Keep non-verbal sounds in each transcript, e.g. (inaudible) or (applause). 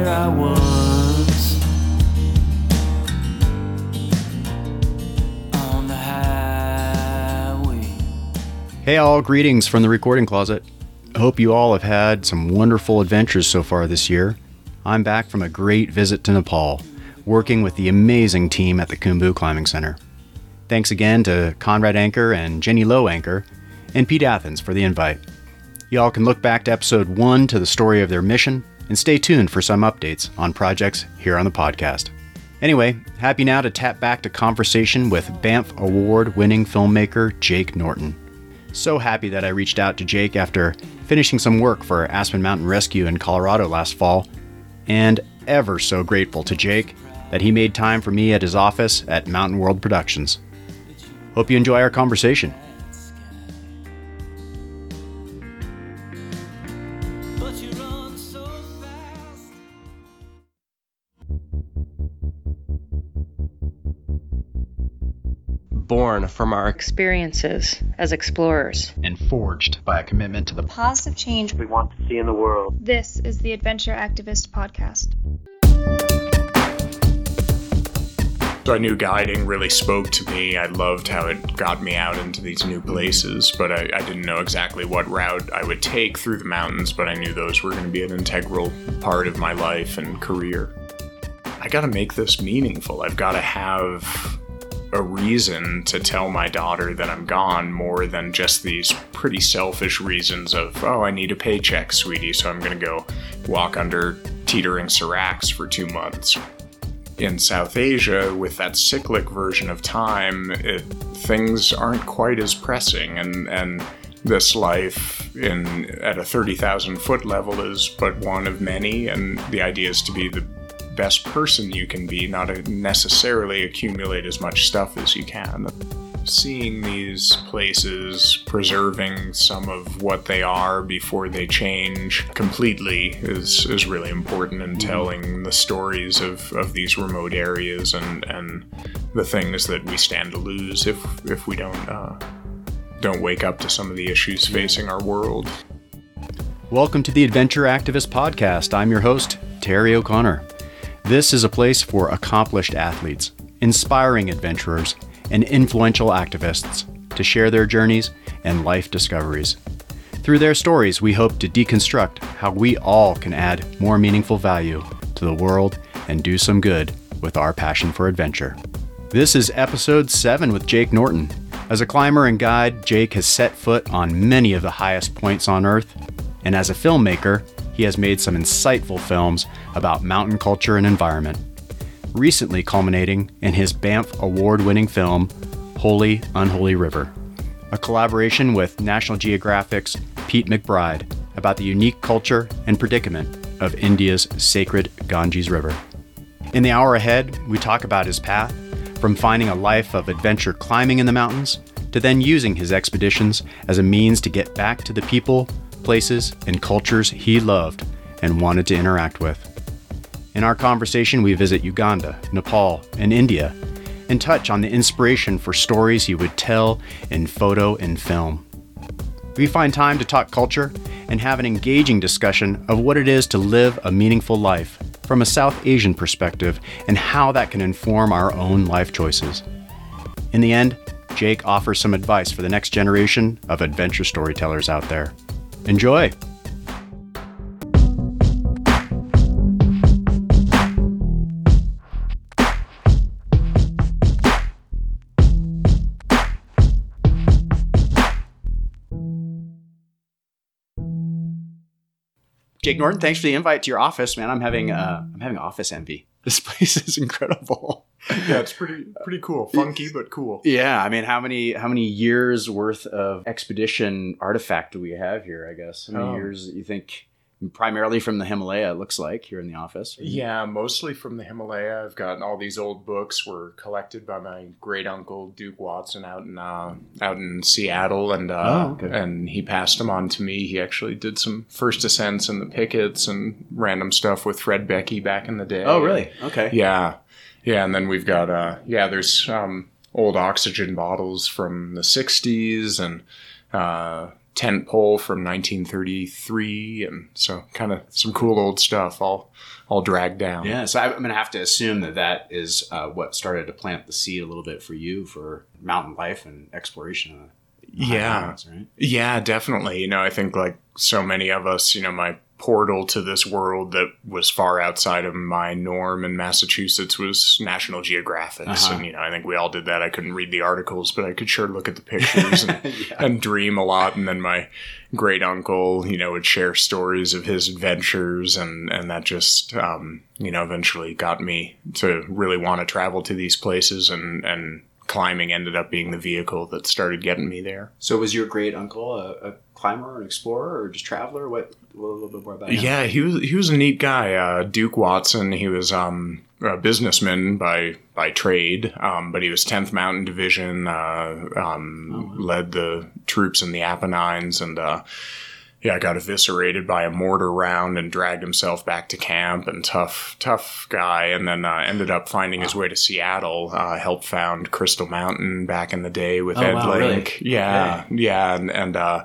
where I was on the highway. Hey, all, greetings from the recording closet. Hope you all have had some wonderful adventures so far this year. I'm back from a great visit to Nepal, working with the amazing team at the Khumbu Climbing Center. Thanks again to Conrad Anker and Jenny Lowe Anker, and Pete Athans for the invite. Y'all can look back to episode one to the story of their mission, and stay tuned for some updates on projects here on the podcast. Anyway, happy now to tap back to conversation with Banff Award winning filmmaker Jake Norton. So happy that I reached out to Jake after finishing some work for Aspen Mountain Rescue in Colorado last fall, and ever so grateful to Jake that he made time for me at his office at Mountain World Productions. Hope you enjoy our conversation. Born from our experiences as explorers. And forged by a commitment to the positive change we want to see in the world. This is the Adventure Activist Podcast. So I knew guiding really spoke to me. I loved how it got me out into these new places, but I, I didn't know exactly what route I would take through the mountains, but I knew those were going to be an integral part of my life and career. I got to make this meaningful. I've got to have a reason to tell my daughter that I'm gone more than just these pretty selfish reasons of, oh, I need a paycheck, sweetie, so I'm going to go walk under teetering seracs for two months. In South Asia, with that cyclic version of time, it, things aren't quite as pressing, and and this life in at a thirty thousand foot level is but one of many, and the idea is to be the best person you can be, not necessarily accumulate as much stuff as you can. Seeing these places, preserving some of what they are before they change completely is, is really important in telling the stories of, of these remote areas and, and the things that we stand to lose if, if we don't uh, don't wake up to some of the issues facing our world. Welcome to the Adventure Activist Podcast. I'm your host, Terry O'Connor. This is a place for accomplished athletes, inspiring adventurers, and influential activists to share their journeys and life discoveries. Through their stories, we hope to deconstruct how we all can add more meaningful value to the world and do some good with our passion for adventure. This is episode 7 with Jake Norton. As a climber and guide, Jake has set foot on many of the highest points on Earth, and as a filmmaker, he has made some insightful films about mountain culture and environment recently culminating in his Banff award winning film, Holy Unholy River, a collaboration with National Geographic's Pete McBride about the unique culture and predicament of India's sacred Ganges River. In the hour ahead, we talk about his path from finding a life of adventure climbing in the mountains to then using his expeditions as a means to get back to the people, places, and cultures he loved and wanted to interact with. In our conversation, we visit Uganda, Nepal, and India, and touch on the inspiration for stories he would tell in photo and film. We find time to talk culture and have an engaging discussion of what it is to live a meaningful life from a South Asian perspective and how that can inform our own life choices. In the end, Jake offers some advice for the next generation of adventure storytellers out there. Enjoy! Jake Norton, thanks for the invite to your office, man. I'm having uh, I'm having office envy. This place (laughs) is incredible. Yeah, it's pretty pretty cool, funky but cool. Yeah, I mean, how many how many years worth of expedition artifact do we have here? I guess how many Oh. years you think? Primarily from the Himalaya, it looks like here in the office. Yeah, mostly from the Himalaya. I've got all these old books were collected by my great uncle Duke Watson out in uh, out in Seattle, and uh, Oh, okay. and he passed them on to me. He actually did some first ascents in the pickets and random stuff with Fred Beckey back in the day. Oh, really? Okay. Yeah, yeah, and then we've got uh, yeah, there's um, old oxygen bottles from the '60s and uh, tent pole from 1933, and so kind of some cool old stuff all all dragged down. Yeah, so I, I'm going to have to assume that that is uh, what started to plant the seed a little bit for you for mountain life and exploration. Of Yeah. mountains, right? Yeah, definitely. You know, I think like so many of us, you know, my portal to this world that was far outside of my norm in Massachusetts was National Geographic. Uh-huh. And, you know, I think we all did that. I couldn't read the articles, but I could sure look at the pictures and, (laughs) and dream a lot. And then my great uncle, you know, would share stories of his adventures. And, and that just, um, you know, eventually got me to really want to travel to these places and, and, Climbing ended up being the vehicle that started getting me there. So was your great uncle a, a climber, an explorer, or just traveler? What a little bit more about him? Yeah, he was he was a neat guy. Uh, Duke Watson. He was um, a businessman by by trade, um, but he was 10th Mountain Division. Uh, um, Led the troops in the Apennines, and uh, yeah, got eviscerated by a mortar round and dragged himself back to camp. And tough, tough guy. And then uh, ended up finding his way to Seattle. Uh, helped found Crystal Mountain back in the day with Oh, Ed wow, really? Link. Yeah, yeah, and and. Uh,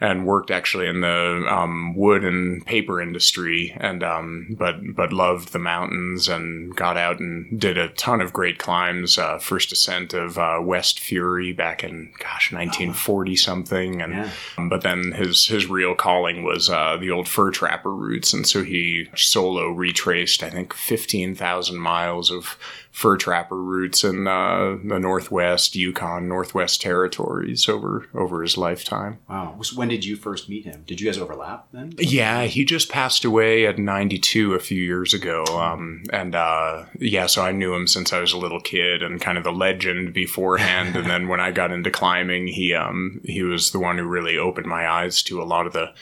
and worked actually in the um, wood and paper industry, and um, but but loved the mountains and got out and did a ton of great climbs. Uh, first ascent of uh, West Fury back in gosh 1940 something, and Yeah. but then his his real calling was uh, the old fur trapper routes, and so he solo retraced I think 15,000 miles of fur trapper routes in uh, the Northwest, Yukon, Northwest Territories over over his lifetime. Wow. When did you first meet him? Did you guys overlap then? Yeah, he just passed away at 92 a few years ago. Um, and uh, yeah, so I knew him since I was a little kid and kind of the legend beforehand. and then when I got into climbing, he um, he was the one who really opened my eyes to a lot of the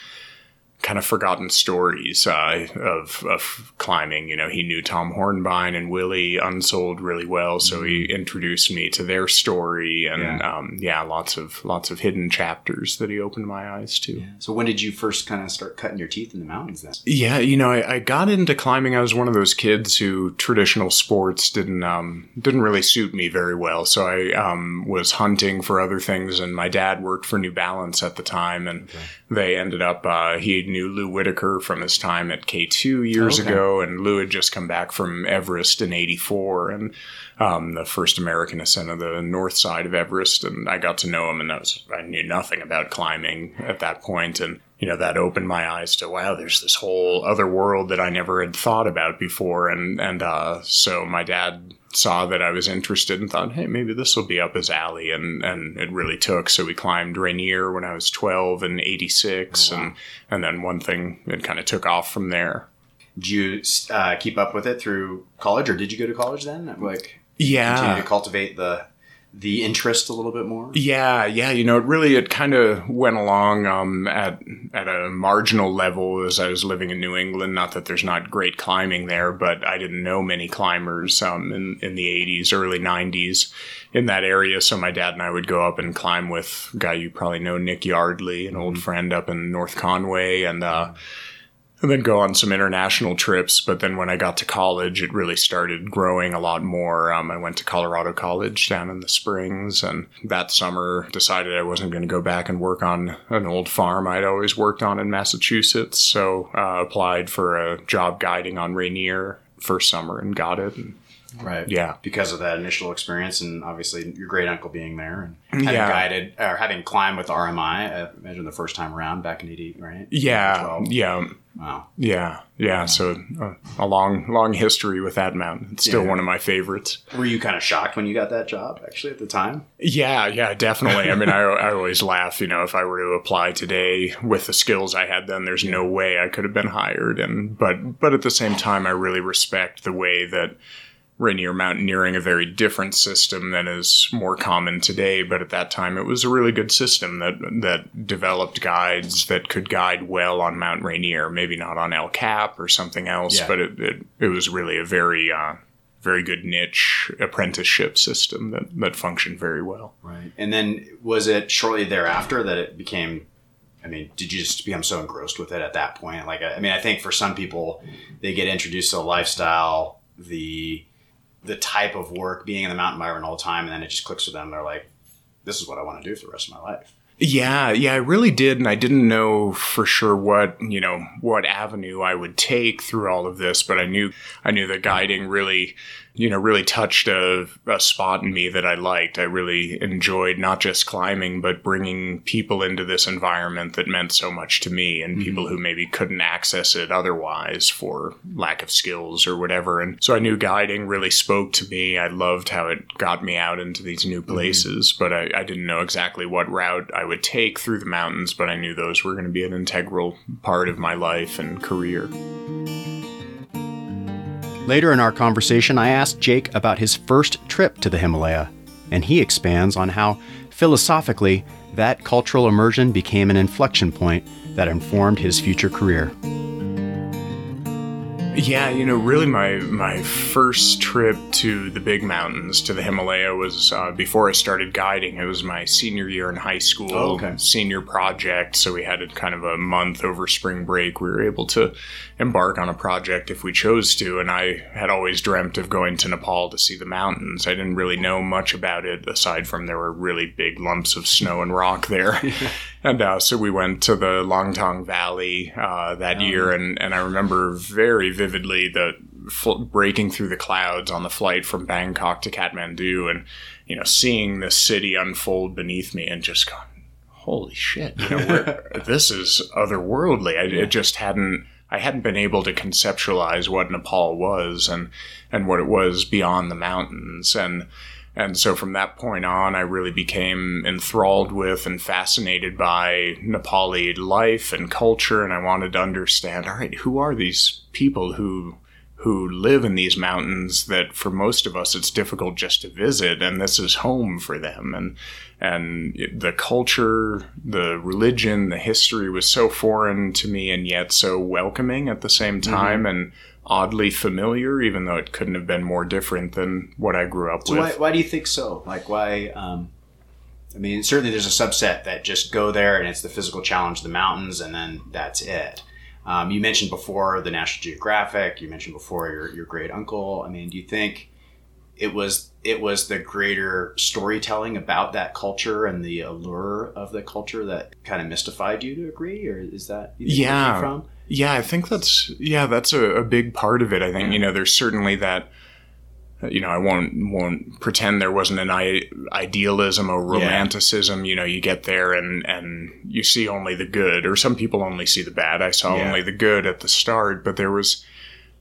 kind of forgotten stories uh, of, of climbing. You know, he knew Tom Hornbein and Willi Unsoeld really well, so he introduced me to their story, and Yeah. yeah, um, yeah lots of lots of hidden chapters that he opened my eyes to. So when did you first kind of start cutting your teeth in the mountains then? Yeah, you know, I, I got into climbing. I was one of those kids who traditional sports didn't um, didn't really suit me very well. So I um, was hunting for other things, and my dad worked for New Balance at the time, and they ended up. Uh, he knew Lou Whittaker from his time at K two years Okay. ago, and Lou had just come back from Everest in '84, and um, the first American ascent of the north side of Everest, and I got to know him, and that was I knew nothing about climbing at that point, and you know that opened my eyes to wow, there's this whole other world that I never had thought about before, and and uh, so my dad saw that I was interested and thought, hey, maybe this will be up his alley, and and it really took. So we climbed Rainier when I was 12 and 86, and and then one thing it kind of took off from there. Did you uh, keep up with it through college, or did you go to college then? Like Yeah, continue to cultivate the the interest a little bit more. Yeah, yeah, you know, it really it kind of went along um, at at a marginal level as I was living in New England. Not that there's not great climbing there, but I didn't know many climbers um, in in the '80s, early '90s in that area. So my dad and I would go up and climb with a guy you probably know, Nick Yardley, an old friend up in North Conway, and. Uh, and then go on some international trips. But then when I got to college, it really started growing a lot more. Um, I went to Colorado College down in the Springs, and that summer decided I wasn't going to go back and work on an old farm I'd always worked on in Massachusetts. So uh, applied for a job guiding on Rainier first summer and got it. And Right. Yeah. Because of that initial experience, and obviously your great uncle being there, and having Yeah. guided or having climbed with RMI. I imagine the first time around back in '80, right? yeah, 12. yeah. Wow. Yeah, yeah. So uh, a long, long history with that mountain. It's still Yeah. one of my favorites. Were you kind of shocked when you got that job? Actually, at the time. Yeah, yeah, definitely. I mean, I, (laughs) I always laugh, you know, if I were to apply today with the skills I had then, there's no way I could have been hired. And but but at the same time, I really respect the way that Rainier mountaineering, a very different system than is more common today. But at that time, it was a really good system that that developed guides that could guide well on Mount Rainier. Maybe not on El Cap or something else, Yeah. but it, it it was really a very uh, very good niche apprenticeship system that that functioned very well. Right. And then was it shortly thereafter that it became? I mean, did you just become so engrossed with it at that point? Like, I I mean, I think for some people, they get introduced to the lifestyle, the the type of work, being in the mountain environment all the time, and then it just clicks with them. They're like, "This is what I want to do for the rest of my life." Yeah, yeah, I really did, and I didn't know for sure what you know what avenue I would take through all of this, but I knew I knew that guiding really, you know, really touched a, a spot in me that I liked. I really enjoyed not just climbing, but bringing people into this environment that meant so much to me, and mm-hmm. people who maybe couldn't access it otherwise for lack of skills or whatever. And so I knew guiding really spoke to me. I loved how it got me out into these new mm-hmm. places, but I, I didn't know exactly what route I would take through the mountains, but I knew those were going to be an integral part of my life and career. Later in our conversation, I asked Jake about his first trip to the Himalaya, and he expands on how, philosophically, that cultural immersion became an inflection point that informed his future career. Yeah, you know, really, my my first trip to the big mountains, to the Himalaya, was uh, before I started guiding. It was my senior year in high school, Oh, okay. senior project. So we had a kind of a month over spring break. We were able to embark on a project if we chose to. And I had always dreamt of going to Nepal to see the mountains. I didn't really know much about it aside from there were really big lumps of snow and rock there. (laughs) And uh, so we went to the Langtang Valley uh, that year, and, and I remember very vividly the fl- breaking through the clouds on the flight from Bangkok to Kathmandu, and you know seeing the city unfold beneath me, and just going, "Holy shit! You know, (laughs) this is otherworldly." I, it just hadn't. I hadn't been able to conceptualize what Nepal was and and what it was beyond the mountains and and so from that point on, I really became enthralled with and fascinated by Nepali life and culture. And I wanted to understand, all right, who are these people who who live in these mountains that for most of us it's difficult just to visit and this is home for them and and the culture the religion the history was so foreign to me and yet so welcoming at the same mm-hmm. time and oddly familiar even though it couldn't have been more different than what I grew up So with why, why do you think so? Like why? Um, I mean, certainly there's a subset that just go there and it's the physical challenge, of the mountains, and then that's it. Um, you mentioned before the National Geographic. You mentioned before your your great uncle. I mean, do you think it was it was the greater storytelling about that culture and the allure of the culture that kind of mystified you to agree, or is that you think where it Yeah. from? Yeah, I think that's yeah, that's a, a big part of it. I think you know, there's certainly that. You know, I won't won't pretend there wasn't an I- idealism or Yeah. romanticism. You know, you get there and and you see only the good, or some people only see the bad. I saw Yeah. only the good at the start, but there was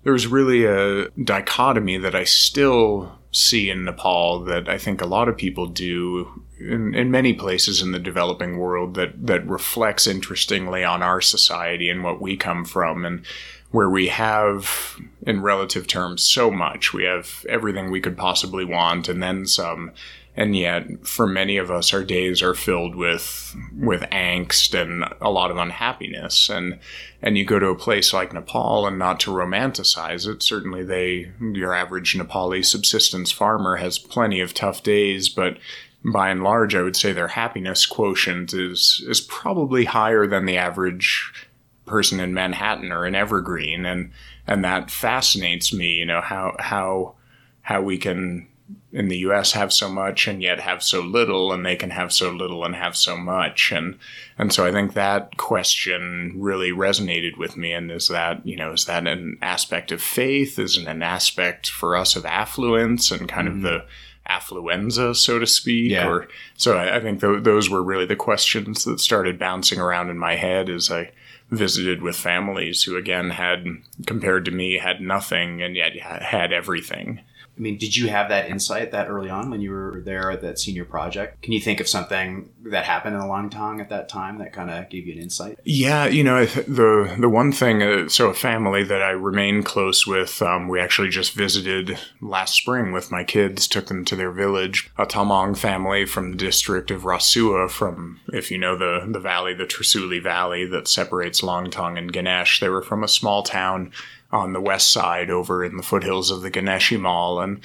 there was really a dichotomy that I still see in Nepal that I think a lot of people do in, in many places in the developing world that, that reflects interestingly on our society and what we come from and where we have in relative terms so much. We have everything we could possibly want and then some and yet for many of us our days are filled with with angst and a lot of unhappiness. And and you go to a place like Nepal and not to romanticize it certainly they your average Nepali subsistence farmer has plenty of tough days but by and large I would say their happiness quotient is is probably higher than the average person in Manhattan or in Evergreen. And and that fascinates me you know how how how we can in the US have so much and yet have so little and they can have so little and have so much. And and so I think that question really resonated with me and is that you know is that an aspect of faith? Is it an aspect for us of affluence and kind of mm-hmm. the affluenza so to speak? Yeah. or so I, I think th- those were really the questions that started bouncing around in my head as I visited with families who again had compared to me had nothing and yet had everything I mean, did you have that insight that early on when you were there at that senior project? Can you think of something that happened in Langtang at that time that kind of gave you an insight? Yeah, you know the the one thing. Uh, so a family that I remain close with, um, we actually just visited last spring with my kids. Took them to their village, a Tamang family from the district of Rasuwa, from if you know the the valley, the Trishuli Valley that separates Langtang and Ganesh. They were from a small town on the west side, over in the foothills of the Ganesh Himal, and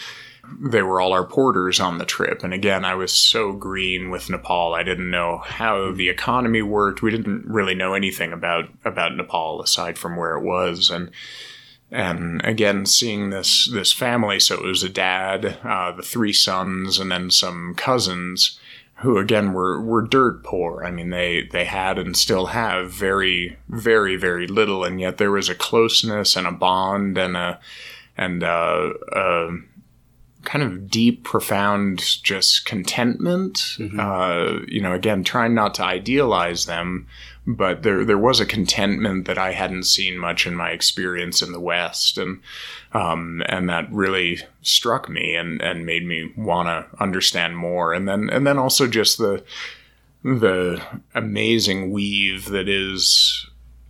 they were all our porters on the trip. And again, I was so green with Nepal. I didn't know how the economy worked. We didn't really know anything about about Nepal aside from where it was. And and again, seeing this this family. So it was a dad, uh, the three sons, and then some cousins. Who again were were dirt poor. I mean, they they had and still have very very very little, and yet there was a closeness and a bond and a and uh, a kind of deep, profound, just contentment. Uh, you know, again, trying not to idealize them, but there there was a contentment that I hadn't seen much in my experience in the West, and um, and that really struck me and and made me want to understand more, and then and then also just the the amazing weave that is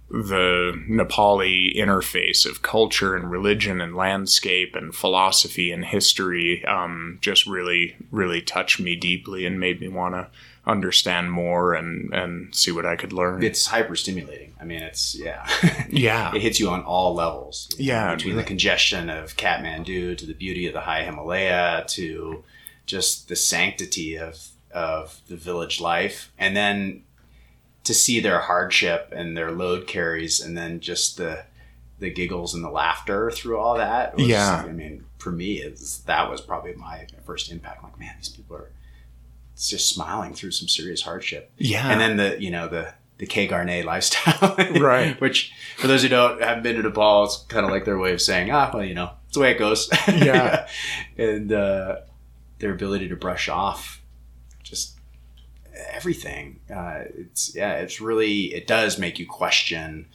the Nepali interface of culture and religion and landscape and philosophy and history um, just really, really touched me deeply and made me want to understand more and, and see what I could learn. It's hyper stimulating. I mean, it's yeah. (laughs) yeah. it hits you on all levels. Yeah. between the congestion of Kathmandu to the beauty of the high Himalaya to just the sanctity of of the village life, and then to see their hardship and their load carries, and then just the the giggles and the laughter through all that. was- Yeah. I mean, for me, it's, that was probably my first impact. Like, man, these people are just smiling through some serious hardship Yeah. and then the you know the the Ke Garne lifestyle, (laughs) Right. Which for those who don't haven't been to Nepal, it's kind of like their way of saying, ah, well, you know, it's the way it goes. Yeah. (laughs) and uh, their ability to brush off just everything. Uh, it's yeah, it's really it does make you question.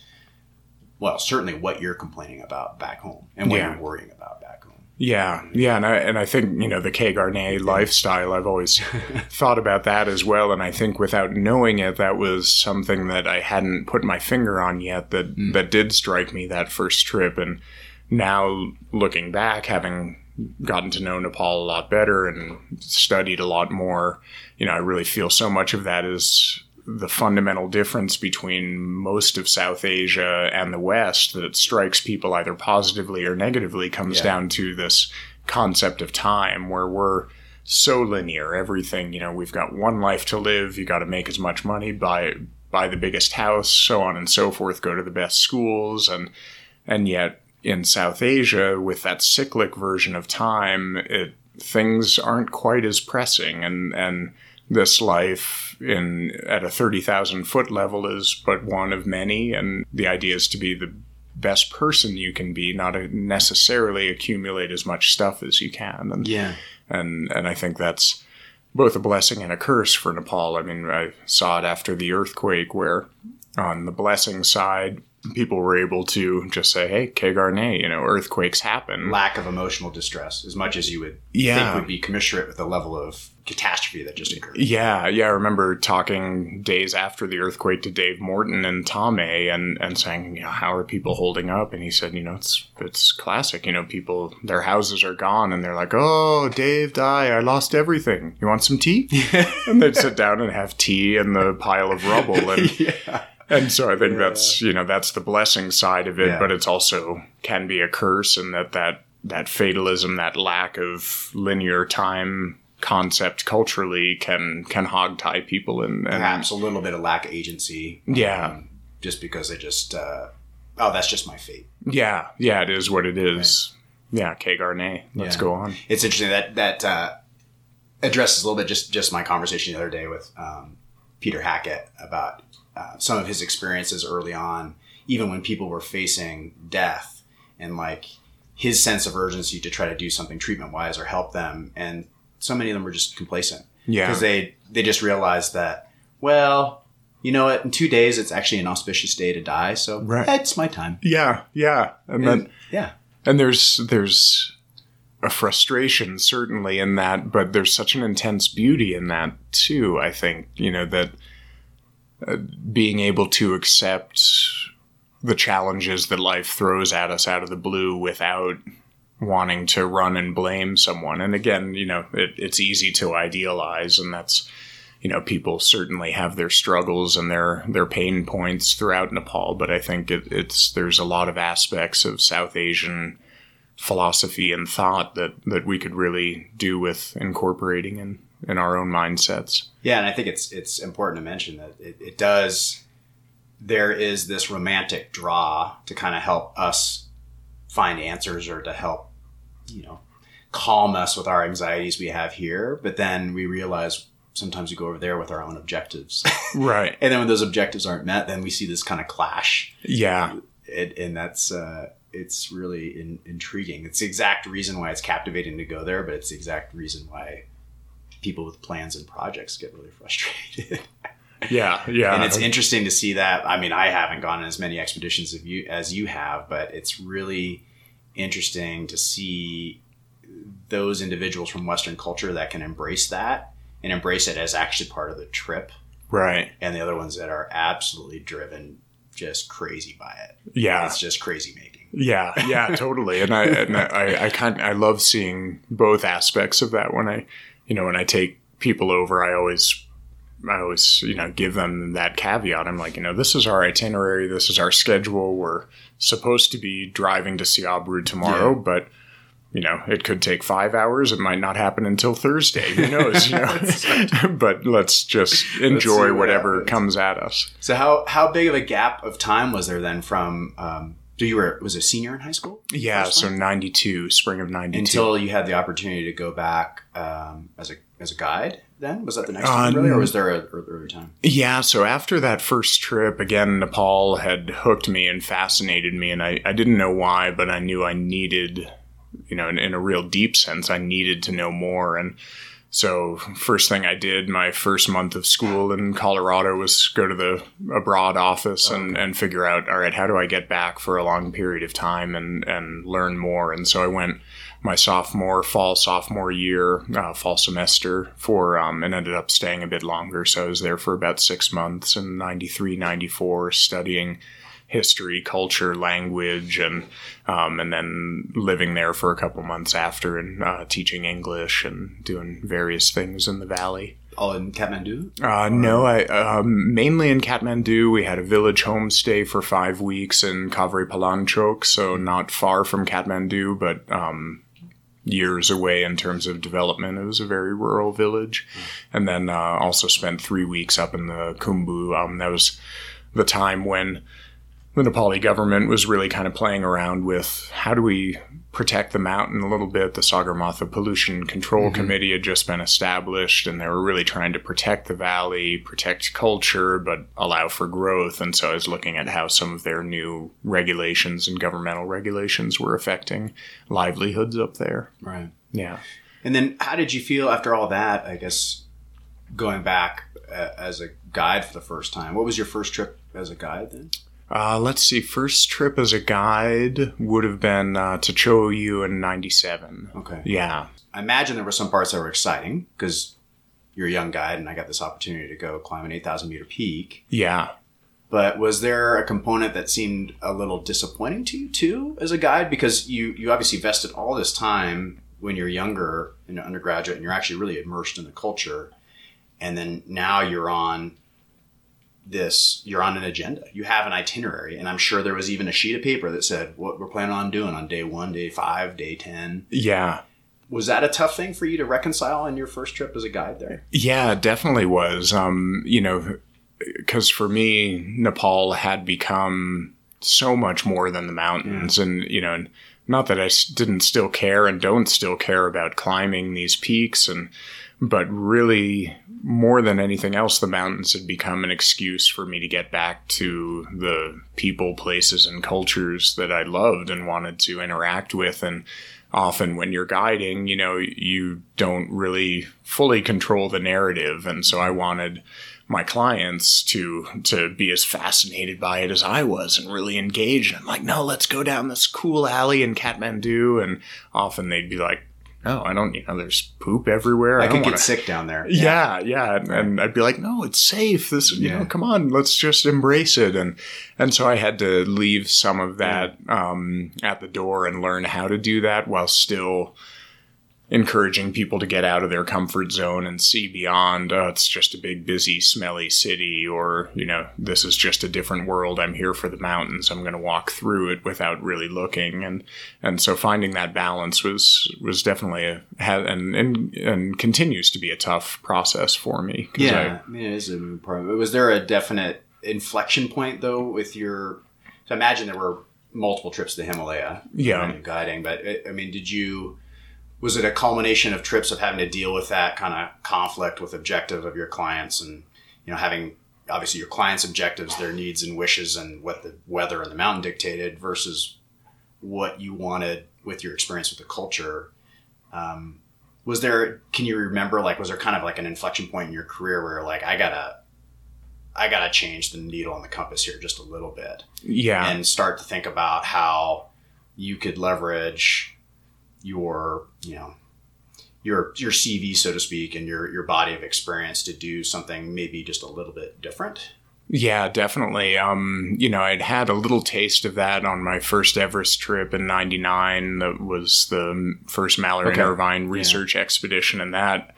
Well, certainly what you're complaining about back home and what Yeah. you're worrying about back home. Yeah, yeah, and I and I think you know the Ke Garne lifestyle. I've always (laughs) thought about that as well, and I think without knowing it, that was something that I hadn't put my finger on yet. That mm. that did strike me that first trip, and now looking back, having gotten to know Nepal a lot better and studied a lot more, you know, I really feel so much of that is the fundamental difference between most of South Asia and the West that strikes people either positively or negatively comes Yeah. down to this concept of time where we're so linear. Everything, you know, we've got one life to live. You got to make as much money, buy buy the biggest house, so on and so forth. Go to the best schools, and and yet in South Asia, with that cyclic version of time, it things aren't quite as pressing, and and this life in at a thirty thousand foot level is but one of many, and the idea is to be the best person you can be, not necessarily accumulate as much stuff as you can. And Yeah. and and I think that's both a blessing and a curse for Nepal. I mean, I saw it after the earthquake, where on the blessing side, people were able to just say, "Hey, Ke Garne, you know, earthquakes happen." Lack of emotional distress, as much as you would Yeah. think would be commensurate with the level of catastrophe that just occurred. Yeah, yeah. I remember talking days after the earthquake to Dave Morton and Thame and, and saying, you know, how are people holding up? And he said, you know, it's it's classic. You know, people their houses are gone and they're like, Oh, Dave, die, I lost everything. You want some tea? (laughs) and they'd sit down and have tea in the pile of rubble and (laughs) yeah. and so I think that's you know, that's the blessing side of it, Yeah. but it's also can be a curse and that that that fatalism, that lack of linear time concept culturally can can hog tie people and, and Perhaps a little bit of lack of agency. Yeah. um, just because they just, uh, oh, that's just my fate. yeah yeah it is what it is yeah Ke Garne let's Yeah. go on It's interesting that that uh, addresses a little bit just just my conversation the other day with um, Peter Hackett about uh, some of his experiences early on, even when people were facing death, and like his sense of urgency to try to do something treatment wise or help them, and so many of them were just complacent yeah because they they just realized that well. You know what? In two days, it's actually an auspicious day to die. So Right. it's my time. yeah yeah and then yeah, And there's there's a frustration certainly in that, but there's such an intense beauty in that too. I think you know that uh, being able to accept the challenges that life throws at us out of the blue without wanting to run and blame someone. And again, you know, it, it's easy to idealize, and that's you know people certainly have their struggles and their their pain points throughout Nepal, but I think it, it's there's a lot of aspects of South Asian philosophy and thought that that we could really do with incorporating in in our own mindsets. Yeah, and I think it's it's important to mention that it, it does. There is this romantic draw to kind of help us find answers or to help, you know, calm us with our anxieties we have here. But then we realize sometimes we go over there with our own objectives. (laughs) Right. and then when those objectives aren't met, then we see this kind of clash. Yeah. And, and that's, uh, it's really in, intriguing. It's the exact reason why it's captivating to go there, but it's the exact reason why people with plans and projects get really frustrated. (laughs) Yeah. Yeah. and it's interesting to see that. I mean, I haven't gone on as many expeditions as you as you have, but it's really interesting to see those individuals from Western culture that can embrace that and embrace it as actually part of the trip, right. and the other ones that are absolutely driven just crazy by it. Yeah. It's just crazy making. Yeah, yeah, (laughs) totally. And I and I, I kind I love seeing both aspects of that when I, you know, when I take people over, I always I always, you know, give them that caveat. I'm like, you know, this is our itinerary, this is our schedule. We're supposed to be driving to Siabru tomorrow, Yeah. but you know, it could take five hours. It might not happen until Thursday. Who knows? You know, (laughs) (laughs) but let's just enjoy what whatever happens. comes at us. So how how big of a gap of time was there then from? Um, so you were was a senior in high school? Yeah. So '92, spring of '92. until you had the opportunity to go back um, as a as a guide. Then was that the next Uh, time, really, or was there a earlier time? Yeah, so after that first trip, again, Nepal had hooked me and fascinated me, and I, I didn't know why, but I knew I needed, you know, in, in a real deep sense, I needed to know more. And so, first thing I did my first month of school in Colorado was go to the abroad office and, and figure out, all right, how do I get back for a long period of time and, and learn more? And so I went my sophomore, fall sophomore year, uh, fall semester for, um, and ended up staying a bit longer. So I was there for about six months in 93, 94, studying history, culture, language, and um, and then living there for a couple months after and uh, teaching English and doing various things in the valley. All in Kathmandu. Uh, no, I um, mainly in Kathmandu. We had a village homestay for five weeks in Kavre Palanchok, so not far from Kathmandu, but um, years away in terms of development. It was a very rural village, and then uh, also spent three weeks up in the Khumbu. Um, that was the time when the Nepali government was really kind of playing around with how do we protect the mountain a little bit. The Sagarmatha Pollution Control Committee had just been established, and they were really trying to protect the valley, protect culture, but allow for growth. And so I was looking at how some of their new regulations and governmental regulations were affecting livelihoods up there. Right. Yeah. And then, how did you feel after all that? I guess going back uh, as a guide for the first time. What was your first trip as a guide then? Uh, let's see. First trip as a guide would have been uh, to Cho Oyu in '97. Okay. Yeah. I imagine there were some parts that were exciting because you're a young guide, and I got this opportunity to go climb an 8,000 meter peak. Yeah. But was there a component that seemed a little disappointing to you too as a guide? Because you you obviously vested all this time when you're younger in an undergraduate and you're actually really immersed in the culture, and then now you're on this you're on an agenda. You have an itinerary, and I'm sure there was even a sheet of paper that said what we're planning on doing on day one, day five, day ten. Yeah. Was that a tough thing for you to reconcile on your first trip as a guide there? Yeah, it definitely was. Um, you know, because for me, Nepal had become so much more than the mountains, and you know, not that i didn't still care and don't still care about climbing these peaks, and but really more than anything else, the mountains had become an excuse for me to get back to the people, places, and cultures that I loved and wanted to interact with, and often when you're guiding, you know, you don't really fully control the narrative. And so I wanted my clients to to be as fascinated by it as I was and really engaged. I'm like, no, let's go down this cool alley in Kathmandu. And often they'd be like, no, I don't, you know, there's poop everywhere. I, don't could get wanna- sick down there. (laughs) yeah, yeah, and, and I'd be like, "No, it's safe. This, you Yeah. know, come on, let's just embrace it." And and so I had to leave some of that um, at the door and learn how to do that while still encouraging people to get out of their comfort zone and see beyond. Oh, it's just a big, busy, smelly city, or you know, this is just a different world. I'm here for the mountains. I'm going to walk through it without really looking, and and so finding that balance was was definitely a had and and, and continues to be a tough process for me. Yeah, I mean, it is a moving part. Was there a definite inflection point though with your? So I imagine there were multiple trips to the Himalaya. Yeah. you're guiding, but I I mean, did you? Was it a culmination of trips of having to deal with that kind of conflict with objective of your clients and you know having obviously your clients objectives their needs and wishes and what the weather and the mountain dictated versus what you wanted with your experience with the culture um, was there can you remember like was there kind of like an inflection point in your career where like i gotta i gotta change the needle on the compass here just a little bit Yeah. and start to think about how you could leverage your you know your your CV so to speak and your your body of experience to do something maybe just a little bit different. Yeah, definitely. Um, you know, I'd had a little taste of that on my first Everest trip in '99. That was the first Mallory Okay. and Irvine research expedition, and that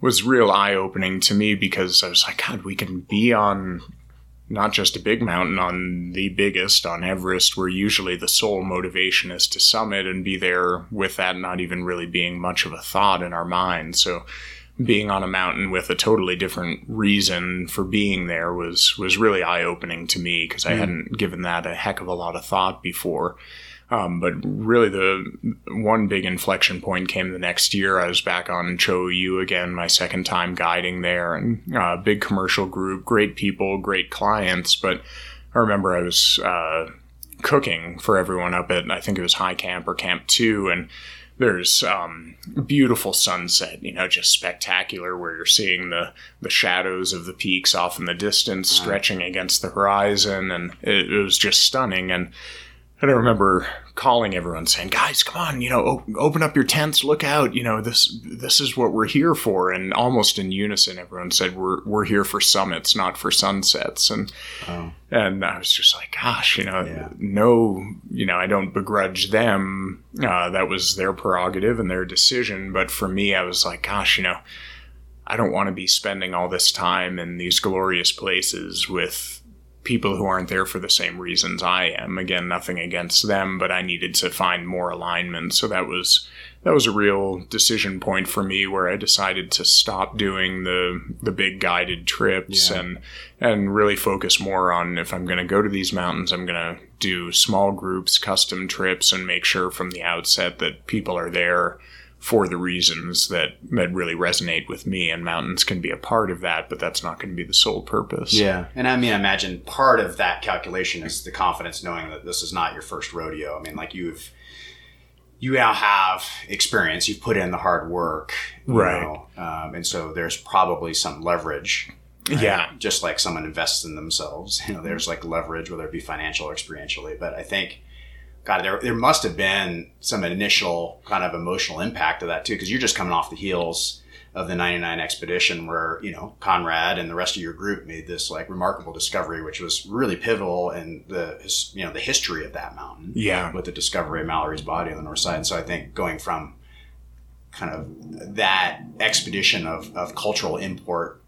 was real eye opening to me because I was like, God, we can be on not just a big mountain, on the biggest, on Everest, where usually the sole motivation is to summit and be there with that not even really being much of a thought in our mind. So being on a mountain with a totally different reason for being there was was really eye opening to me because I hmm. hadn't given that a heck of a lot of thought before. Um, but really, the one big inflection point came the next year. I was back on Cho Oyu again, my second time guiding there, and uh, big commercial group, great people, great clients. But I remember I was uh, cooking for everyone up at I think it was High Camp or Camp Two, and there's um, beautiful sunset, you know, just spectacular, where you're seeing the the shadows of the peaks off in the distance stretching against the horizon, and it, it was just stunning. And and I remember calling everyone saying, "Guys, come on, you know, o- open up your tents, look out, you know, this this is what we're here for." And almost in unison, everyone said, "We're we're here for summits, not for sunsets." And Oh. and I was just like, "Gosh, you know, Yeah. no, you know, I don't begrudge them. Uh, that was their prerogative and their decision. But for me, I was like, gosh, you know." I don't want to be spending all this time in these glorious places with people who aren't there for the same reasons I am. Again, nothing against them, but I needed to find more alignment. So that was that was a real decision point for me where I decided to stop doing the the big guided trips Yeah. and and really focus more on if I'm going to go to these mountains, I'm going to do small groups, custom trips and make sure from the outset that people are there for the reasons that that really resonate with me and mountains can be a part of that but that's not going to be the sole purpose Yeah, and I mean, I imagine part of that calculation is the confidence knowing that this is not your first rodeo. I mean, like you've you now have experience, you've put in the hard work, Right. know, um, and so there's probably some leverage. right? Yeah. just like someone invests in themselves, (laughs) you know, there's like leverage, whether it be financial or experientially. But I think, God, there there must have been some initial kind of emotional impact of that too, because you're just coming off the heels of the 99 expedition where you know conrad and the rest of your group made this like remarkable discovery which was really pivotal in the you know the history of that mountain Yeah. with the discovery of mallory's body on the north side and so i think going from kind of that expedition of, of cultural import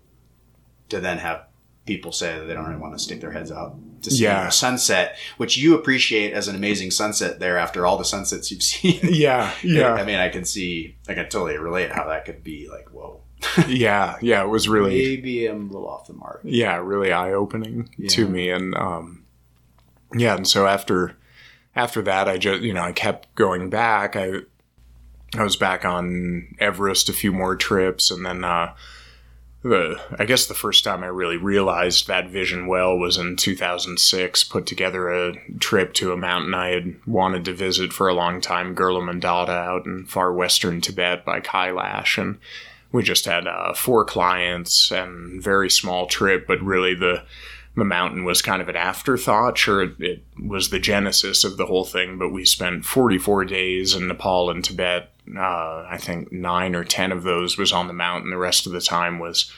to then have people say that they don't really want to stick their heads out to see Yeah. a sunset which you appreciate as an amazing sunset there after all the sunsets you've (laughs) seen yeah Yeah. I mean, I can see, I can totally relate how that could be like, whoa, (laughs) yeah yeah it was really maybe I'm a little off the mark. yeah really eye-opening to me and um yeah and so after after that i just you know i kept going back i i was back on everest a few more trips and then uh the I guess the first time I really realized that vision well was in 2006. Put together a trip to a mountain I had wanted to visit for a long time, Gurla Mandhata, out in far western Tibet by Kailash, and we just had uh, four clients and very small trip, but really the the mountain was kind of an afterthought. Sure, it, it was the genesis of the whole thing, but we spent 44 days in Nepal and Tibet. Uh, I think nine or ten of those was on the mountain. The rest of the time was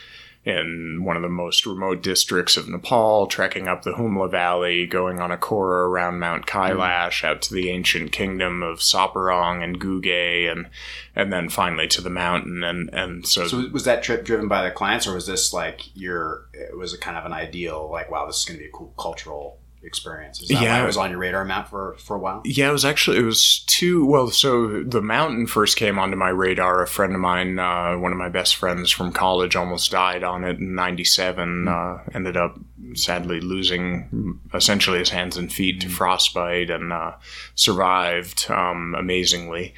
in one of the most remote districts of Nepal, trekking up the Humla Valley, going on a kora around Mount Kailash, out to the ancient kingdom of Tsaparang and Guge, and and then finally to the mountain. And and so, So was that trip driven by the clients, or was this like your? It was a kind of an ideal, like, wow, this is going to be a cool cultural experience. Is that why Yeah. it was on your radar map for for a while? Yeah, it was actually it was two. Well, so the mountain first came onto my radar. A friend of mine, uh, one of my best friends from college, almost died on it in '97. Uh, ended up sadly losing essentially his hands and feet to frostbite, and uh, survived um, amazingly.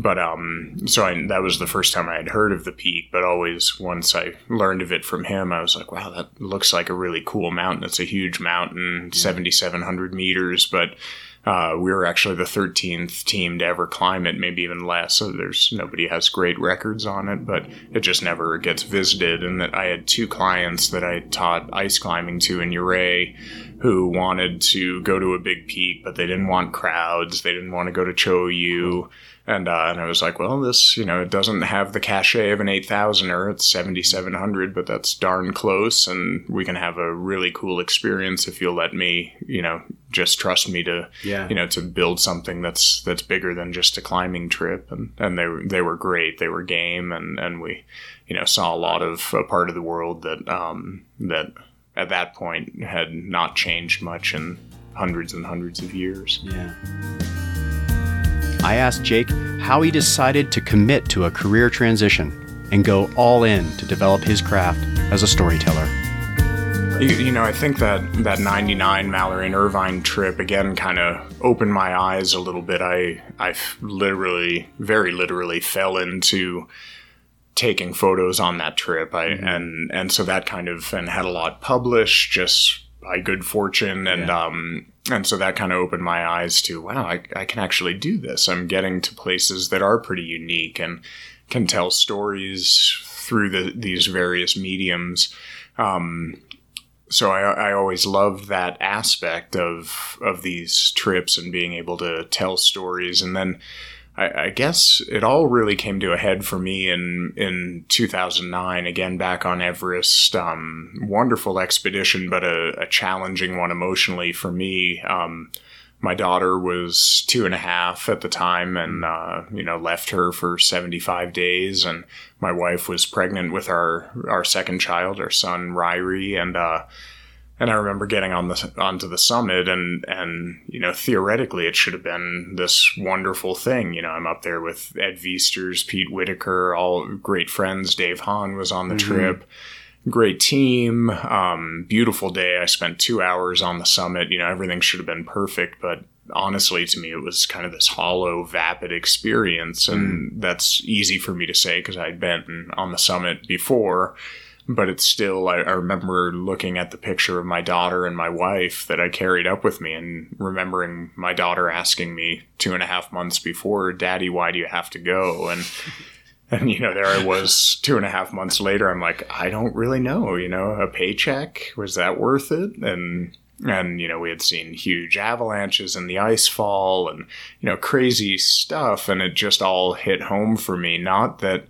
But um, so I, that was the first time I had heard of the peak. But always, once I learned of it from him, I was like, "Wow, that looks like a really cool mountain. It's a huge mountain, seven hundred meters." But uh, we were actually the thirteenth team to ever climb it, maybe even less. So there's nobody has great records on it, but it just never gets visited. And that I had two clients that I taught ice climbing to in Ouray who wanted to go to a big peak, but they didn't want crowds. They didn't want to go to Cho-Oyu. And, uh, and I was like, well, this, you know, it doesn't have the cachet of an 8000er. It's 7700, but that's darn close. And we can have a really cool experience if you'll let me, you know, just trust me to, Yeah. you know, to build something that's, that's bigger than just a climbing trip. And, and they, were- they were great. They were game. And, and we, you know, saw a lot of a part of the world that, um, that at that point had not changed much in hundreds and hundreds of years. Yeah. I asked Jake how he decided to commit to a career transition and go all in to develop his craft as a storyteller. You, you know, I think that that '99 Mallory and Irvine trip again kind of opened my eyes a little bit. I I literally, very literally, fell into taking photos on that trip. I and and so that kind of and had a lot published just by good fortune and um and so that kind of opened my eyes to wow I, I can actually do this. I'm getting to places that are pretty unique and can tell stories through the, these various mediums. Um, so I, I always loved that aspect of of these trips and being able to tell stories. And then I, I guess it all really came to a head for me in in 2009 again back on Everest. Um, wonderful expedition but a, a challenging one emotionally for me. Um, my daughter was two and a half at the time and uh, you know left her for 75 days. And my wife was pregnant with our our second child our son Ryrie. And uh, and I remember getting on the onto the summit, and and you know theoretically it should have been this wonderful thing. You know, I'm up there with Ed Viesturs, Pete Whittaker, all great friends. Dave Hahn was on the trip. Great team, um, beautiful day. I spent two hours on the summit. You know, everything should have been perfect, but honestly, to me, it was kind of this hollow, vapid experience, and that's easy for me to say because I'd been on the summit before but it's still I, I remember looking at the picture of my daughter and my wife that i carried up with me and remembering my daughter asking me two and a half months before daddy why do you have to go? And (laughs) and you know there i was two and a half months later i'm like i don't really know you know a paycheck was that worth it? And and you know we had seen huge avalanches and the ice fall and you know crazy stuff and it just all hit home for me. Not that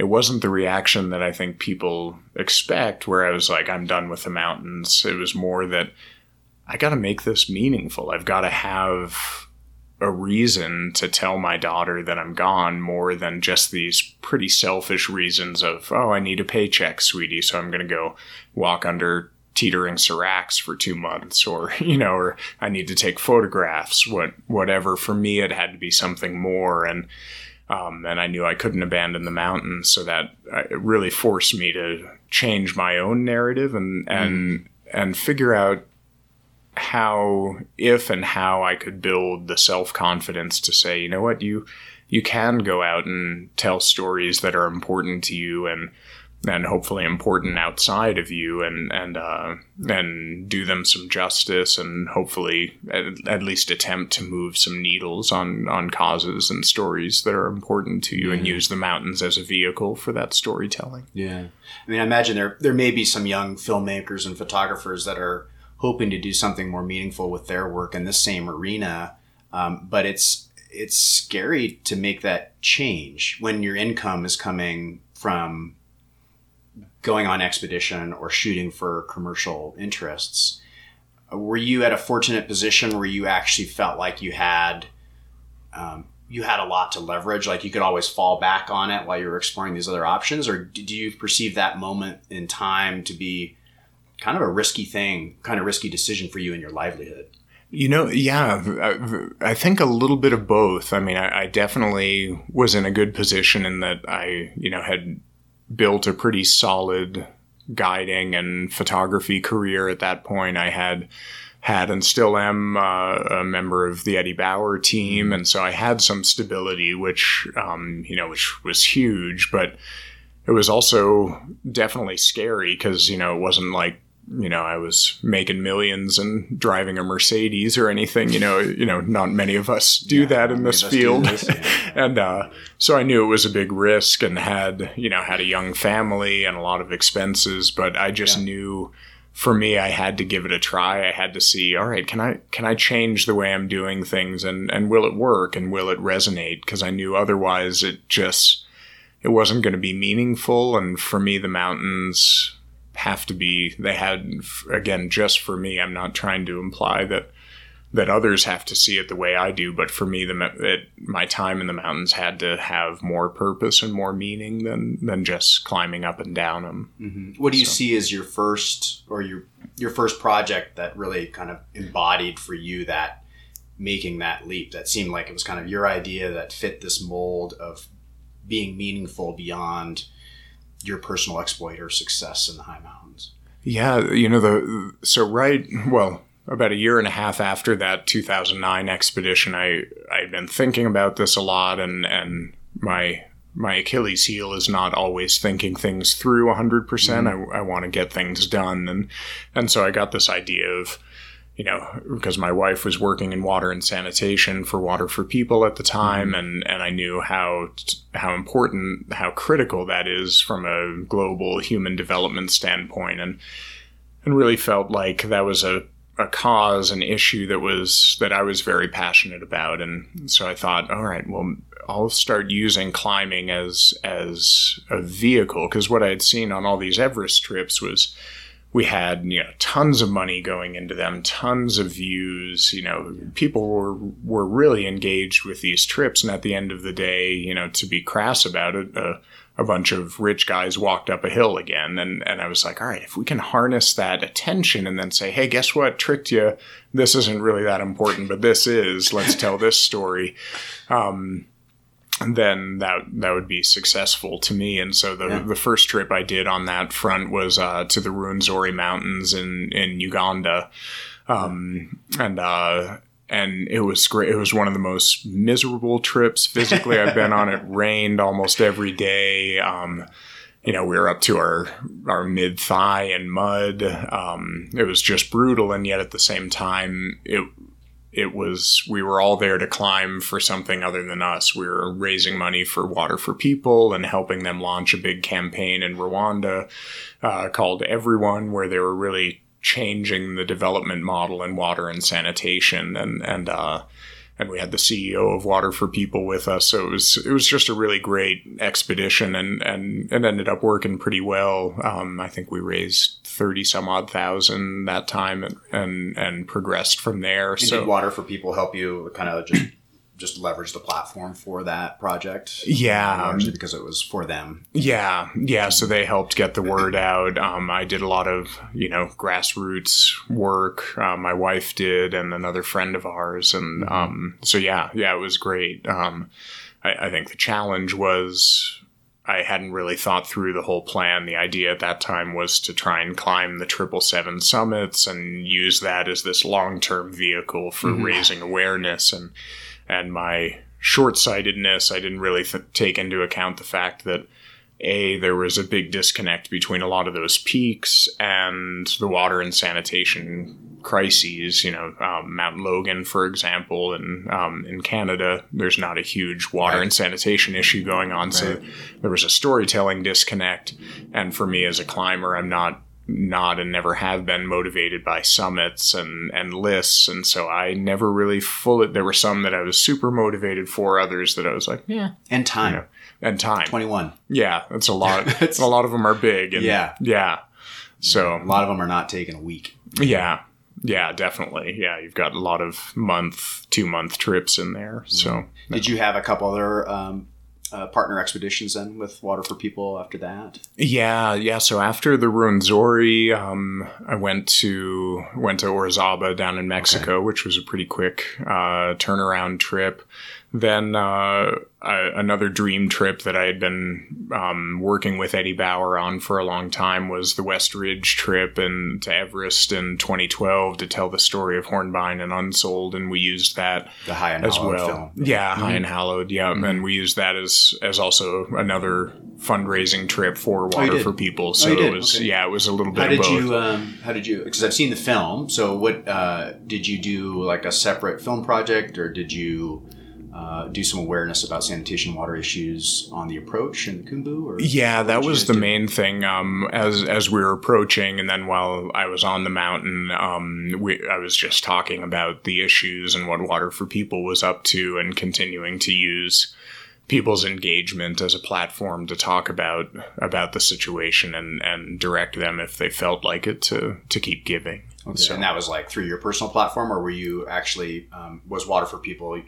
it wasn't the reaction that I think people expect, where I was like, I'm done with the mountains. It was more that I got to make this meaningful. I've got to have a reason to tell my daughter that I'm gone more than just these pretty selfish reasons of, oh, I need a paycheck, sweetie, so I'm going to go walk under teetering seracs for two months or (laughs) you know or i need to take photographs what whatever for me it had to be something more and um, and I knew I couldn't abandon the mountains, so that uh, it really forced me to change my own narrative and and and figure out how, if and how I could build the self confidence to say, you know what, you you can go out and tell stories that are important to you and and hopefully important outside of you and and uh, and do them some justice and hopefully at, at least attempt to move some needles on on causes and stories that are important to you and use the mountains as a vehicle for that storytelling. Yeah. I mean, I imagine there there may be some young filmmakers and photographers that are hoping to do something more meaningful with their work in this same arena, um, but it's it's scary to make that change when your income is coming from going on expedition or shooting for commercial interests. Were you at a fortunate position where you actually felt like you had um, you had a lot to leverage, like you could always fall back on it while you were exploring these other options, or did you perceive that moment in time to be kind of a risky thing, kind of risky decision for you and your livelihood? You know, yeah, I, I think a little bit of both. I mean, I, I definitely was in a good position in that I, you know, had built a pretty solid guiding and photography career at that point. I had had and still am uh, a member of the Eddie Bauer team, and so I had some stability, which um, you know, which was huge, but it was also definitely scary because you know it wasn't like you know I was making millions and driving a Mercedes or anything. You know, you know, not many of us do that in this of us do field, this, yeah. (laughs) and uh, so I knew it was a big risk and had you know had a young family and a lot of expenses, but I just Yeah. knew for me I had to give it a try. I had to see, all right, can I can I change the way I'm doing things and and will it work and will it resonate? Because I knew otherwise it just it wasn't going to be meaningful. And for me, the mountains have to be. They had again just for me. I'm not trying to imply that that others have to see it the way I do, but for me, the it, my time in the mountains had to have more purpose and more meaning than than just climbing up and down them. Mm-hmm. What do you So- see as your first or your your first project that really kind of embodied for you that making that leap? That seemed like it was kind of your idea that fit this mold of being meaningful beyond your personal exploit or success in the high mountains. Yeah, you know the so right well about a year and a half after that 2009 expedition, I I'd been thinking about this a lot, and and my my Achilles heel is not always thinking things through 100. percent mm-hmm. I, I want to get things done, and and so I got this idea of you know, because my wife was working in water and sanitation for Water for People at the time, mm-hmm. and, and I knew how how important, how critical that is from a global human development standpoint, and and really felt like that was a a cause, an issue that was that I was very passionate about, and so I thought, all right, well, I'll start using climbing as as a vehicle because what I had seen on all these Everest trips was we had you know tons of money going into them, tons of views. You know, people were were really engaged with these trips, and at the end of the day, you know, to be crass about it, uh, a bunch of rich guys walked up a hill again, and and I was like, all right, if we can harness that attention and then say, hey, guess what, tricked you. This isn't really that important, but this is. Let's tell this story. Um, then that that would be successful to me. And so the Yeah. the first trip I did on that front was uh, to the Ruwenzori Mountains in in Uganda, um, and uh, and it was great. It was one of the most miserable trips physically I've been on. It (laughs) rained almost every day. Um, you know, we were up to our our mid thigh in mud. Um, it was just brutal, and yet at the same time, it it was we were all there to climb for something other than us. We were raising money for Water for People and helping them launch a big campaign in Rwanda uh, called Everyone, where they were really changing the development model in water and sanitation, and and uh, and we had the CEO of Water for People with us. So it was it was just a really great expedition, and and it ended up working pretty well. Um, I think we raised thirty some odd thousand that time, and and, and progressed from there. And so did Water for People help you kind of just just leverage the platform for that project? Yeah. largely because it was for them. Yeah, yeah. So they helped get the word out. Um, I did a lot of, you know, grassroots work. Uh, my wife did, and another friend of ours. And um, so, yeah, yeah, it was great. Um, I, I think the challenge was I hadn't really thought through the whole plan. The idea at that time was to try and climb the triple seven summits and use that as this long term vehicle for raising awareness and and my short sightedness. I didn't really th- take into account the fact that a there was a big disconnect between a lot of those peaks and the water and sanitation crises. You know, um, Mount Logan, for example, and um, in Canada, there's not a huge water Right. and sanitation issue going on. So there was a storytelling disconnect. And for me as a climber, I'm not not and never have been motivated by summits and and lists and so I never really fully there were some that I was super motivated for others that I was like yeah And time. Yeah. and time 21. yeah that's a lot (laughs) It's- a lot of them are big and Yeah. yeah so A lot of them are not taking a week. yeah yeah definitely yeah you've got a lot of month two month trips in there so Did you have a couple other um, uh, partner expeditions then with Water for People after that? Yeah, yeah. So after the Ruwenzori, um, I went to went to Orizaba down in Mexico, which was a pretty quick uh, turnaround trip. Then uh, uh, another dream trip that I had been um, working with Eddie Bauer on for a long time was the West Ridge trip and to Everest in 2012 to tell the story of Hornbein and Unsoeld, and we used that The High and as Hallowed well. film. Mm-hmm. Yeah, High and Hallowed. Yeah, and we used that as as also another fundraising trip for Oh, Water did? for People. So you did? it was Okay. yeah, it was a little bit How of did both. you? Um, how did you? Because I've seen the film. So what uh, did you do? Like a separate film project, or did you uh, do some awareness about sanitation water issues on the approach in the Khumbu? Or Yeah, that was the do? main thing. Um, as as we were approaching, and then while I was on the mountain, um, we, I was just talking about the issues and what Water for People was up to, and continuing to use people's engagement as a platform to talk about about the situation and and direct them if they felt like it to to keep giving. Okay. and that was like through your personal platform, or were you actually um, was Water for People?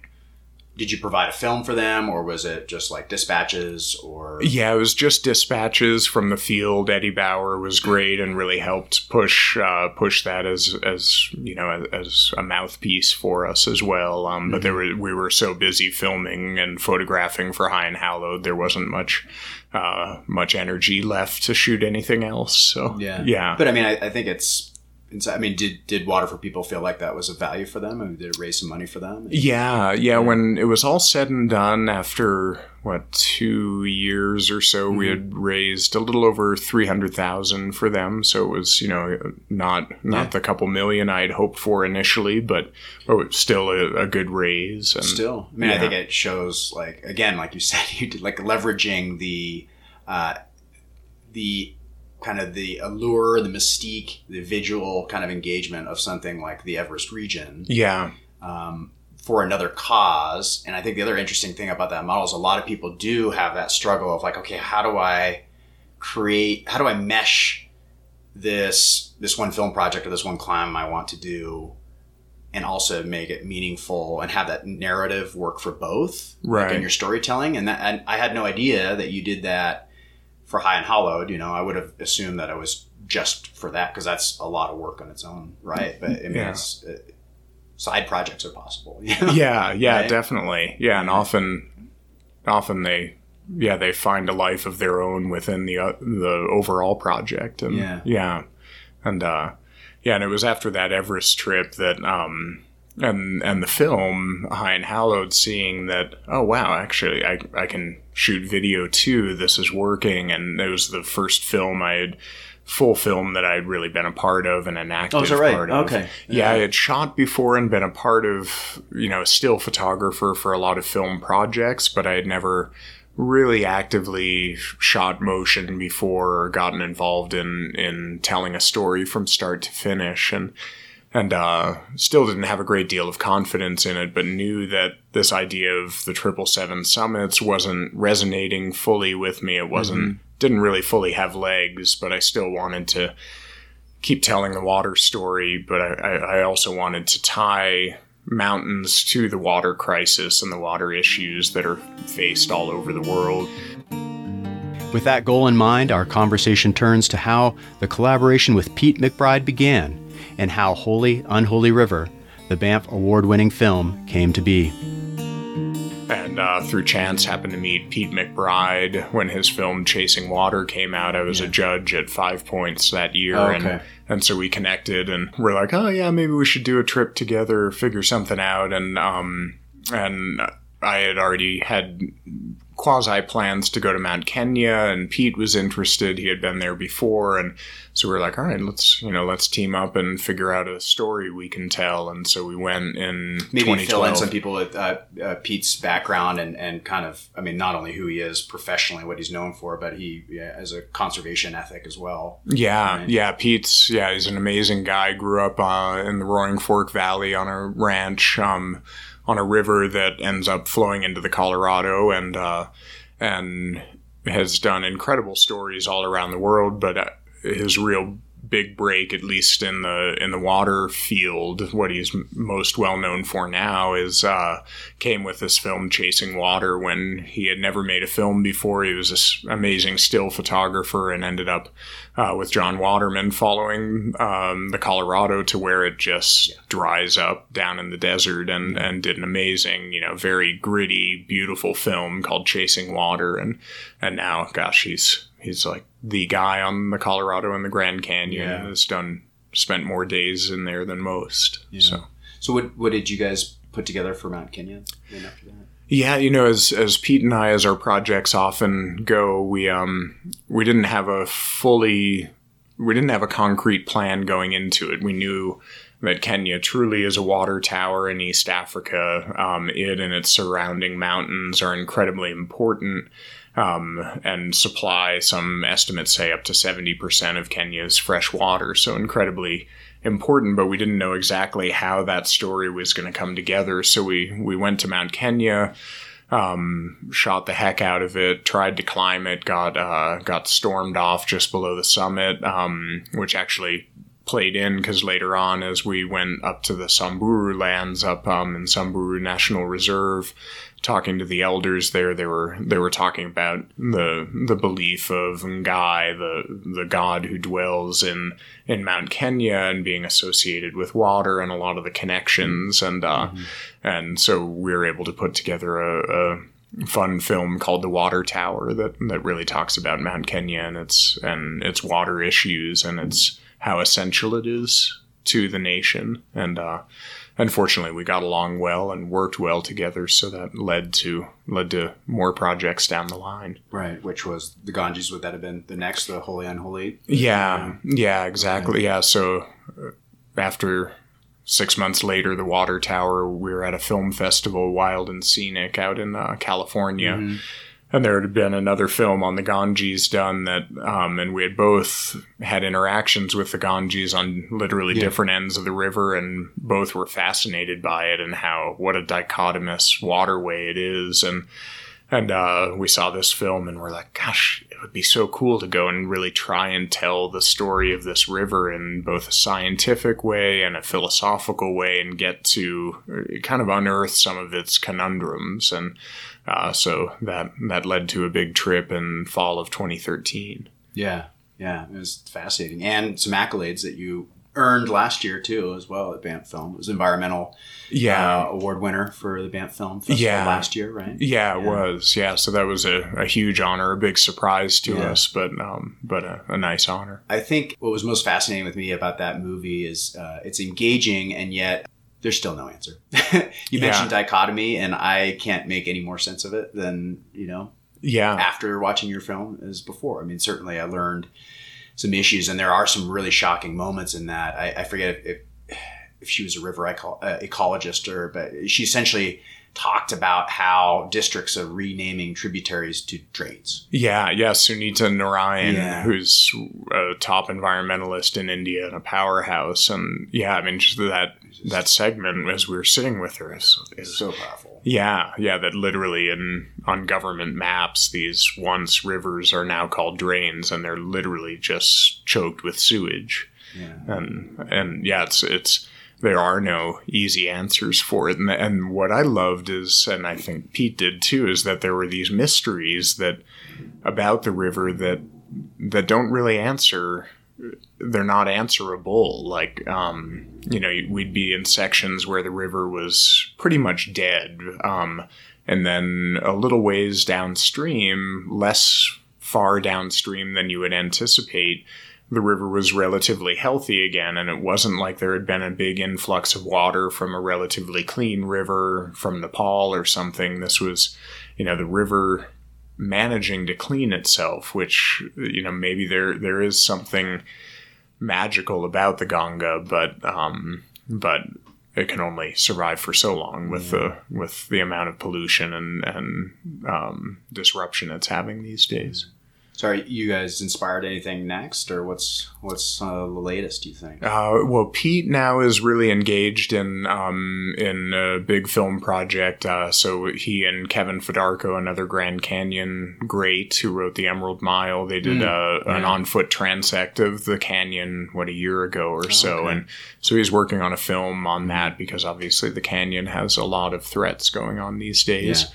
Did you provide a film for them, or was it just like dispatches? Or Yeah, it was just dispatches from the field. Eddie Bauer was great and really helped push uh, push that as as you know as, a mouthpiece for us as well. Um, But there were we were so busy filming and photographing for High and Hallowed, there wasn't much uh, much energy left to shoot anything else. So yeah, yeah. But I mean, I, I think it's. It's- I mean, did did Water for People feel like that was a value for them? I mean, did it raise some money for them? Yeah, yeah. When it was all said and done, after what two years or so, we had raised a little over three hundred thousand for them. So it was, you know, not not Yeah. the couple million I'd hoped for initially, but oh, still a, a good raise. And Still, I mean, I think it shows like again, like you (laughs) said, you did like leveraging the uh, the kind of the allure, the mystique, the visual kind of engagement of something like the Everest region yeah, um, for another cause. And I think the other interesting thing about that model is a lot of people do have that struggle of like, okay, how do I create? How do I mesh this this one film project or this one climb I want to do? And also make it meaningful and have that narrative work for both, like Right. in your storytelling. And that and I had no idea that you did that for High and Hallowed. You know, I would have assumed that it was just for that because that's a lot of work on its own, right? But I mean, Yeah. it's, uh, side projects are possible. you know? yeah, yeah, Right? definitely. Yeah, and often, often they. Yeah, they find a life of their own within the uh, the overall project, and Yeah. yeah, and uh, yeah, and it was after that Everest trip that um, and and the film High and Hallowed, seeing that oh wow, actually I I can shoot video too. This is working, and it was the first film I had full film that I had really been a part of and an active Oh, is that right? part of. Okay. Yeah, I had shot before and been a part of, you know, still photographer for a lot of film projects, but I had never really actively shot motion before or gotten involved in in telling a story from start to finish and and uh, still didn't have a great deal of confidence in it, but knew that this idea of the triple seven summits wasn't resonating fully with me. It wasn't didn't really fully have legs, but I still wanted to keep telling the water story. But I, I, I also wanted to tie mountains to the water crisis and the water issues that are faced all over the world. With that goal in mind, our conversation turns to how the collaboration with Pete McBride began and how Holy Unholy River, the Banff award winning film, came to be. And uh, through chance, happened to meet Pete McBride when his film Chasing Water came out. I was a judge at Five Points that year, Oh, and and so we connected, and we're like, oh yeah, maybe we should do a trip together, figure something out, and um and I had already had quasi plans to go to Mount Kenya, and Pete was interested. He had been there before, and so we were like, all right, let's you know let's team up and figure out a story we can tell. And so we went in Maybe fill in some people with uh, uh, Pete's background and, and kind of, I mean, not only who he is professionally, what he's known for, but he yeah, as a conservation ethic as well. Yeah, Right. yeah. Pete's yeah, he's an amazing guy. Grew up uh, in the Roaring Fork Valley on a ranch um, on a river that ends up flowing into the Colorado, and uh, and has done incredible stories all around the world. But uh, his real big break, at least in the in the water field. What he's most well known for now is uh, came with this film Chasing Water when he had never made a film before. He was this amazing still photographer and ended up uh, with John Waterman following um, the Colorado to where it just dries up down in the desert and and did an amazing, you know, very gritty, beautiful film called Chasing Water and and now, gosh, he's he's like the guy on the Colorado and the Grand Canyon. Yeah. Has done spent more days in there than most. So So what what did you guys put together for Mount Kenya? After that? Yeah, you know, as as Pete and I, as our projects often go, we um we didn't have a fully we didn't have a concrete plan going into it. We knew that Kenya truly is a water tower in East Africa. Um, it and its surrounding mountains are incredibly important um, and supply some estimates say up to 70% of Kenya's fresh water. So incredibly important, but we didn't know exactly how that story was going to come together. So we, we went to Mount Kenya, um, shot the heck out of it, tried to climb it, got, uh, got stormed off just below the summit, um, which actually played in because later on, as we went up to the Samburu lands up um, in Samburu National Reserve, talking to the elders there, they were they were talking about the the belief of Ngai, the the god who dwells in in Mount Kenya, and being associated with water and a lot of the connections, and uh, and so we were able to put together a. a fun film called The Water Tower that that really talks about Mount Kenya and its and its water issues and its how essential it is to the nation. And uh, unfortunately, we got along well and worked well together, so that led to led to more projects down the line. Right, which was the Ganges. Would that have been the next, the Holy Unholy? Yeah, yeah, exactly. Yeah, so uh, after six months later, the Water Tower, we were at a film festival, Wild and Scenic, out in uh, California. And there had been another film on the Ganges done that, um, and we had both had interactions with the Ganges on literally different ends of the river, and both were fascinated by it and how what a dichotomous waterway it is. And and uh, we saw this film and we're like, gosh, it would be so cool to go and really try and tell the story of this river in both a scientific way and a philosophical way and get to uh, kind of unearth some of its conundrums. And uh, so that that led to a big trip in fall of 2013. Yeah, yeah, it was fascinating, and some accolades that you earned last year too, as well at Banff Film. It was environmental Yeah. uh, award winner for the Banff Film Festival Yeah. last year, right? Yeah, it was. Yeah, so that was a, a huge honor, a big surprise to Yeah. us, but um, but a, a nice honor. I think what was most fascinating with me about that movie is uh, it's engaging and yet there's still no answer. (laughs) you Yeah. mentioned dichotomy, and I can't make any more sense of it than you know Yeah, after watching your film as before. I mean, certainly I learned some issues, and there are some really shocking moments in that. I, I forget if, if if she was a river eco- uh, ecologist or, but she essentially talked about how districts are renaming tributaries to drains. Yeah, yeah, Sunita Narain, Yeah. who's a top environmentalist in India and a powerhouse, and yeah, I mean, just that that segment as we were sitting with her is, is So powerful. yeah, yeah, that literally in on government maps, these once rivers are now called drains, and they're literally just choked with sewage, Yeah. and and yeah, it's it's there are no easy answers for it, and and what I loved is, and I think Pete did too, is that there were these mysteries that about the river that that don't really answer they're not answerable. Like um you know we'd be in sections where the river was pretty much dead um and then a little ways downstream less far downstream than you would anticipate the river was relatively healthy again and it wasn't like there had been a big influx of water from a relatively clean river from Nepal or something. This was you know the river managing to clean itself which you know maybe there there is something magical about the Ganga but um but it can only survive for so long with the with the amount of pollution and and um, disruption it's having these days So are you guys inspired anything next, or what's what's uh, the latest? Do you think? Uh, well, Pete now is really engaged in um, in a big film project. Uh, so he and Kevin Fedarko, another Grand Canyon great who wrote The Emerald Mile, they did uh, an on foot transect of the canyon what a year ago or so, okay. and so he's working on a film on that because obviously the canyon has a lot of threats going on these days.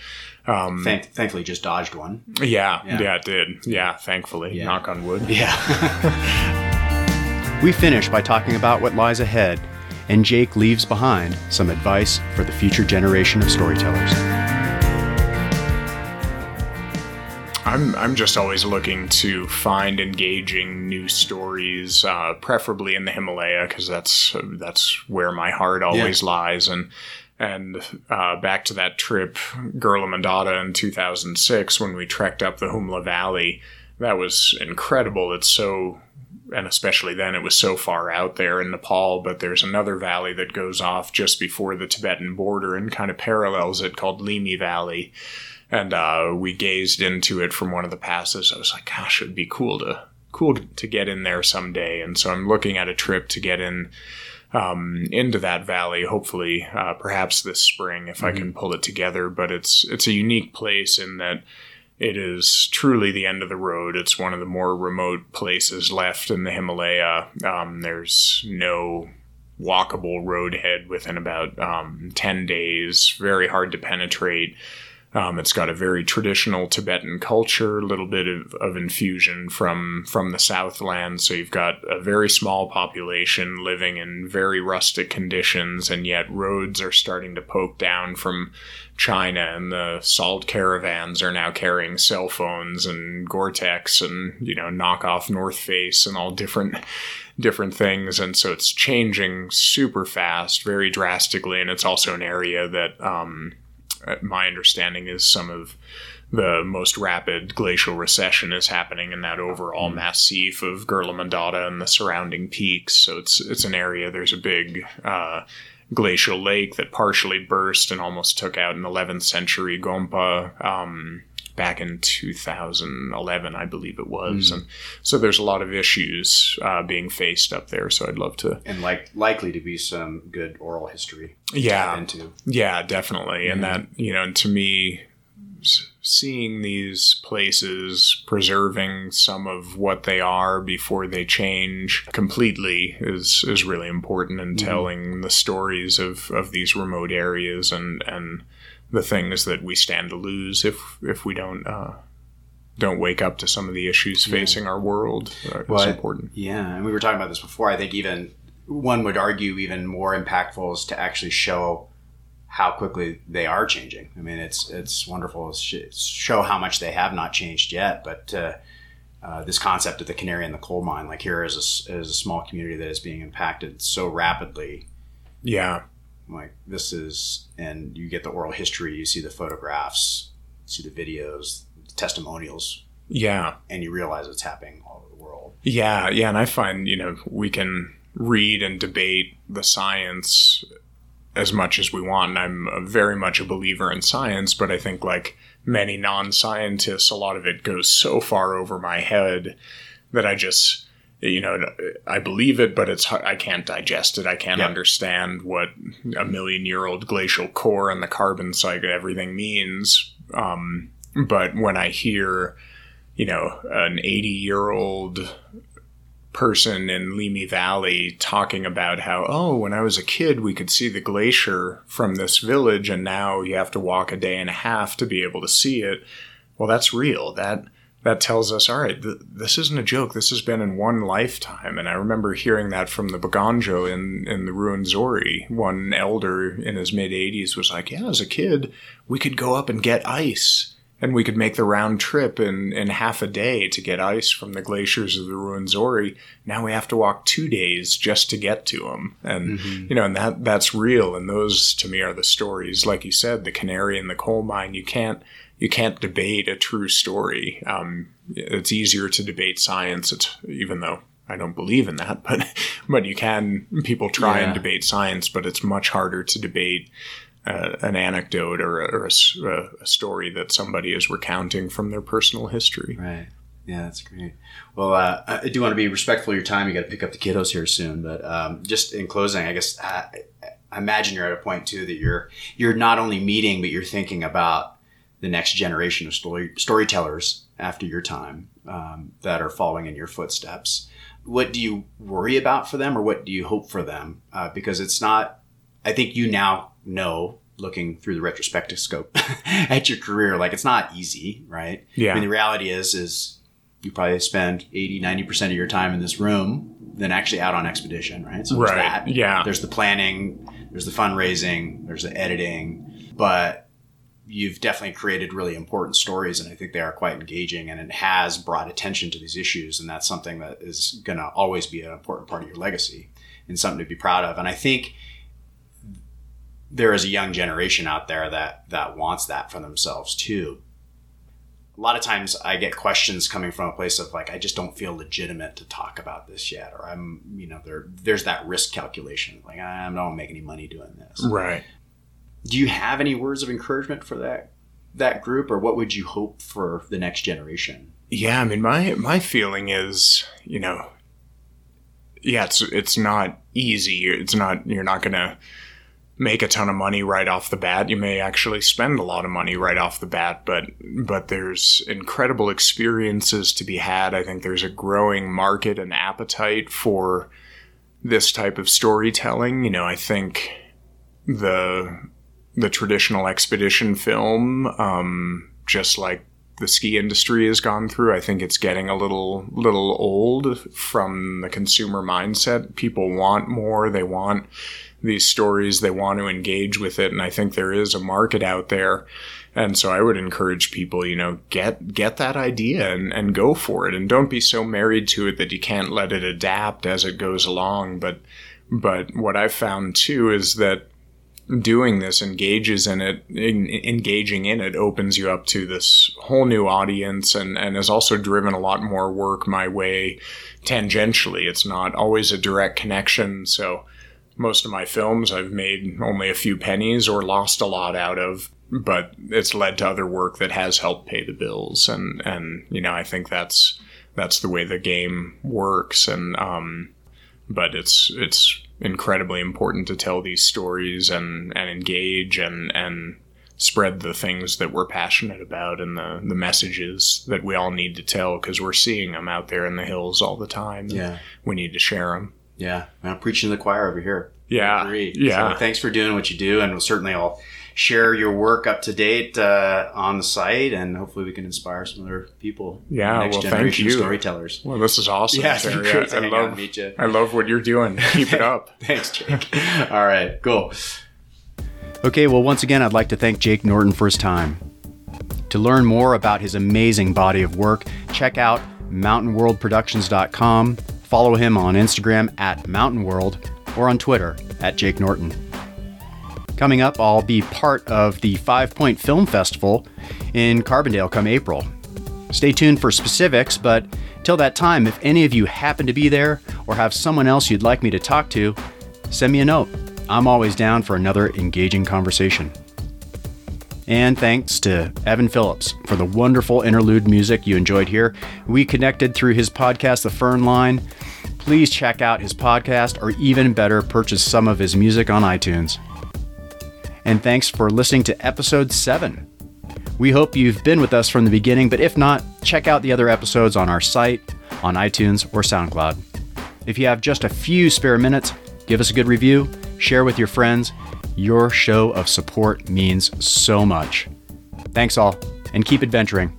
Thank, thankfully, just dodged one. Yeah, Yeah. yeah, it did. Yeah, thankfully. Yeah. Knock on wood. Yeah. (laughs) we finish by talking about what lies ahead, and Jake leaves behind some advice for the future generation of storytellers. I'm I'm just always looking to find engaging new stories, uh, preferably in the Himalaya, because that's that's where my heart always lies. And and uh, back to that trip, Gurla Mandhata in 2006, when we trekked up the Humla Valley, that was incredible. It's so and especially then it was so far out there in Nepal, but there's another valley that goes off just before the Tibetan border and kind of parallels it called Limi Valley. And uh, we gazed into it from one of the passes. I was like, gosh, it'd be cool to cool to get in there someday. And so I'm looking at a trip to get in um, into that valley. Hopefully, uh, perhaps this spring if I can pull it together. But it's it's a unique place in that it is truly the end of the road. It's one of the more remote places left in the Himalaya. Um, there's no walkable roadhead within about um, 10 days, very hard to penetrate. Um, it's got a very traditional Tibetan culture, a little bit of, of infusion from from the Southland. So you've got a very small population living in very rustic conditions, and yet roads are starting to poke down from China, and the salt caravans are now carrying cell phones and Gore-Tex and you know knockoff North Face and all different different things, and so it's changing super fast, very drastically, and it's also an area that. Um, my understanding is some of the most rapid glacial recession is happening in that overall massif of Gurla Mandhata and the surrounding peaks. So it's it's an area. There's a big uh, glacial lake that partially burst and almost took out an 11th century Gompa. Um, Back in 2011, I believe it was, hmm. and so there's a lot of issues uh, being faced up there. So I'd love to And like likely to be some good oral history. Yeah. into. Yeah, definitely. And hmm. that, you know, and to me, seeing these places preserving some of what they are before they change completely is is really important in hmm. telling the stories of, of these remote areas and, and the things that we stand to lose if if we don't uh, don't wake up to some of the issues facing our world. Uh, Well, it's important. Yeah, and we were talking about this before. I think even one would argue even more impactful is to actually show how quickly they are changing. I mean, it's it's wonderful to show how much they have not changed yet, but. Uh, uh, this concept of the canary in the coal mine, like here is a, is a small community that is being impacted so rapidly. Yeah. Like this is, and you get the oral history, you see the photographs, see the videos, the testimonials, Yeah. and you realize it's happening all over the world. Yeah, yeah, and I find, you know, we can read and debate the science as much as we want. And I'm a- very much a believer in science, but I think, like many non scientists, a lot of it goes so far over my head that I just. You know, I believe it, but it's hard- I can't digest it. I can't Yeah. understand what a million year old glacial core and the carbon cycle, everything means. Um, but when I hear, you know, an 80 year old person in Limi Valley talking about how, oh, when I was a kid, we could see the glacier from this village, and now you have to walk a day and a half to be able to see it. Well, that's real. That that tells us, all right, th- this isn't a joke. This has been in one lifetime. And I remember hearing that from the Bakonjo in, in the Ruwenzori. One elder in his mid 80s was like, yeah, as a kid, we could go up and get ice. And we could make the round trip in, in half a day to get ice from the glaciers of the Ruwenzori. Now we have to walk two days just to get to them. And, mm-hmm. you know, and that, that's real. And those to me are the stories. Like you said, the canary in the coal mine, you can't, you can't debate a true story. Um, it's easier to debate science. It's even though I don't believe in that, (laughs) but, but you can, people try and debate science, but it's much harder to debate uh, an anecdote or, a, or a- a story that somebody is recounting from their personal history. Right. Yeah, that's great. Well, uh, I do want to be respectful of your time. You got to pick up the kiddos here soon, but um, just in closing, I guess I, I imagine you're at a point too that you're you're not only meeting, but you're thinking about the next generation of story storytellers after your time um, that are following in your footsteps. What do you worry about for them, or what do you hope for them? Uh, because it's not. I think you now know looking through the retrospective scope (laughs) at your career like it's not easy right Yeah. i mean the reality is is you probably spend 80 90% of your time in this room than actually out on expedition right so there's Right, that yeah. there's the planning there's the fundraising there's the editing but you've definitely created really important stories and i think they are quite engaging and it has brought attention to these issues and that's something that is going to always be an important part of your legacy and something to be proud of and i think there is a young generation out there that that wants that for themselves too. A lot of times I get questions coming from a place of like I just don't feel legitimate to talk about this yet or I'm you know there there's that risk calculation like ah, I don't make any money doing this. Right. Do you have any words of encouragement for that that group or what would you hope for the next generation? Yeah, I mean my my feeling is, you know, yeah, it's it's not easy. It's not you're not going to make a ton of money right off the bat. You may actually spend a lot of money right off the bat, but but there's incredible experiences to be had. I think there's a growing market and appetite for this type of storytelling. You know, I think the the traditional expedition film, um, just like the ski industry has gone through, I think it's getting a little little old from the consumer mindset. People want more. They want these stories. They want to engage with it, and I think there is a market out there. And so I would encourage people, you know, get get that idea and, and go for it, and don't be so married to it that you can't let it adapt as it goes along. But but what I've found too is that doing this engages in it in, engaging in it opens you up to this whole new audience and and has also driven a lot more work my way tangentially. It's not always a direct connection so most of my films I've made only a few pennies or lost a lot out of but it's led to other work that has helped pay the bills and and you know I think that's that's the way the game works and um but it's it's incredibly important to tell these stories and and engage and and spread the things that we're passionate about and the the messages that we all need to tell because we're seeing them out there in the hills all the time. Yeah. we need to share them. Yeah, I'm preaching to the choir over here. Yeah, yeah. So thanks for doing what you do, and we'll certainly I'll share your work up to date uh, on the site, and hopefully we can inspire some other people. Yeah, next well, thank you. storytellers. Well, this is awesome. Yeah, it's great to I, I hang out love meet you. I love what you're doing. Keep it up. (laughs) Thanks, Jake. All right, cool. Okay, well, once again, I'd like to thank Jake Norton for his time. To learn more about his amazing body of work, check out mountainworldproductions.com, follow him on Instagram at mountainworld, or on Twitter at Jake Norton. Coming up, I'll be part of the Five Point Film Festival in Carbondale come April. Stay tuned for specifics, but till that time, if any of you happen to be there or have someone else you'd like me to talk to, send me a note. I'm always down for another engaging conversation. And thanks to Evan Phillips for the wonderful interlude music you enjoyed here. We connected through his podcast, The Fern Line. Please check out his podcast, or even better, purchase some of his music on iTunes. And thanks for listening to episode 7. We hope you've been with us from the beginning, but if not, check out the other episodes on our site, on iTunes, or SoundCloud. If you have just a few spare minutes, give us a good review, share with your friends. Your show of support means so much. Thanks all, and keep adventuring.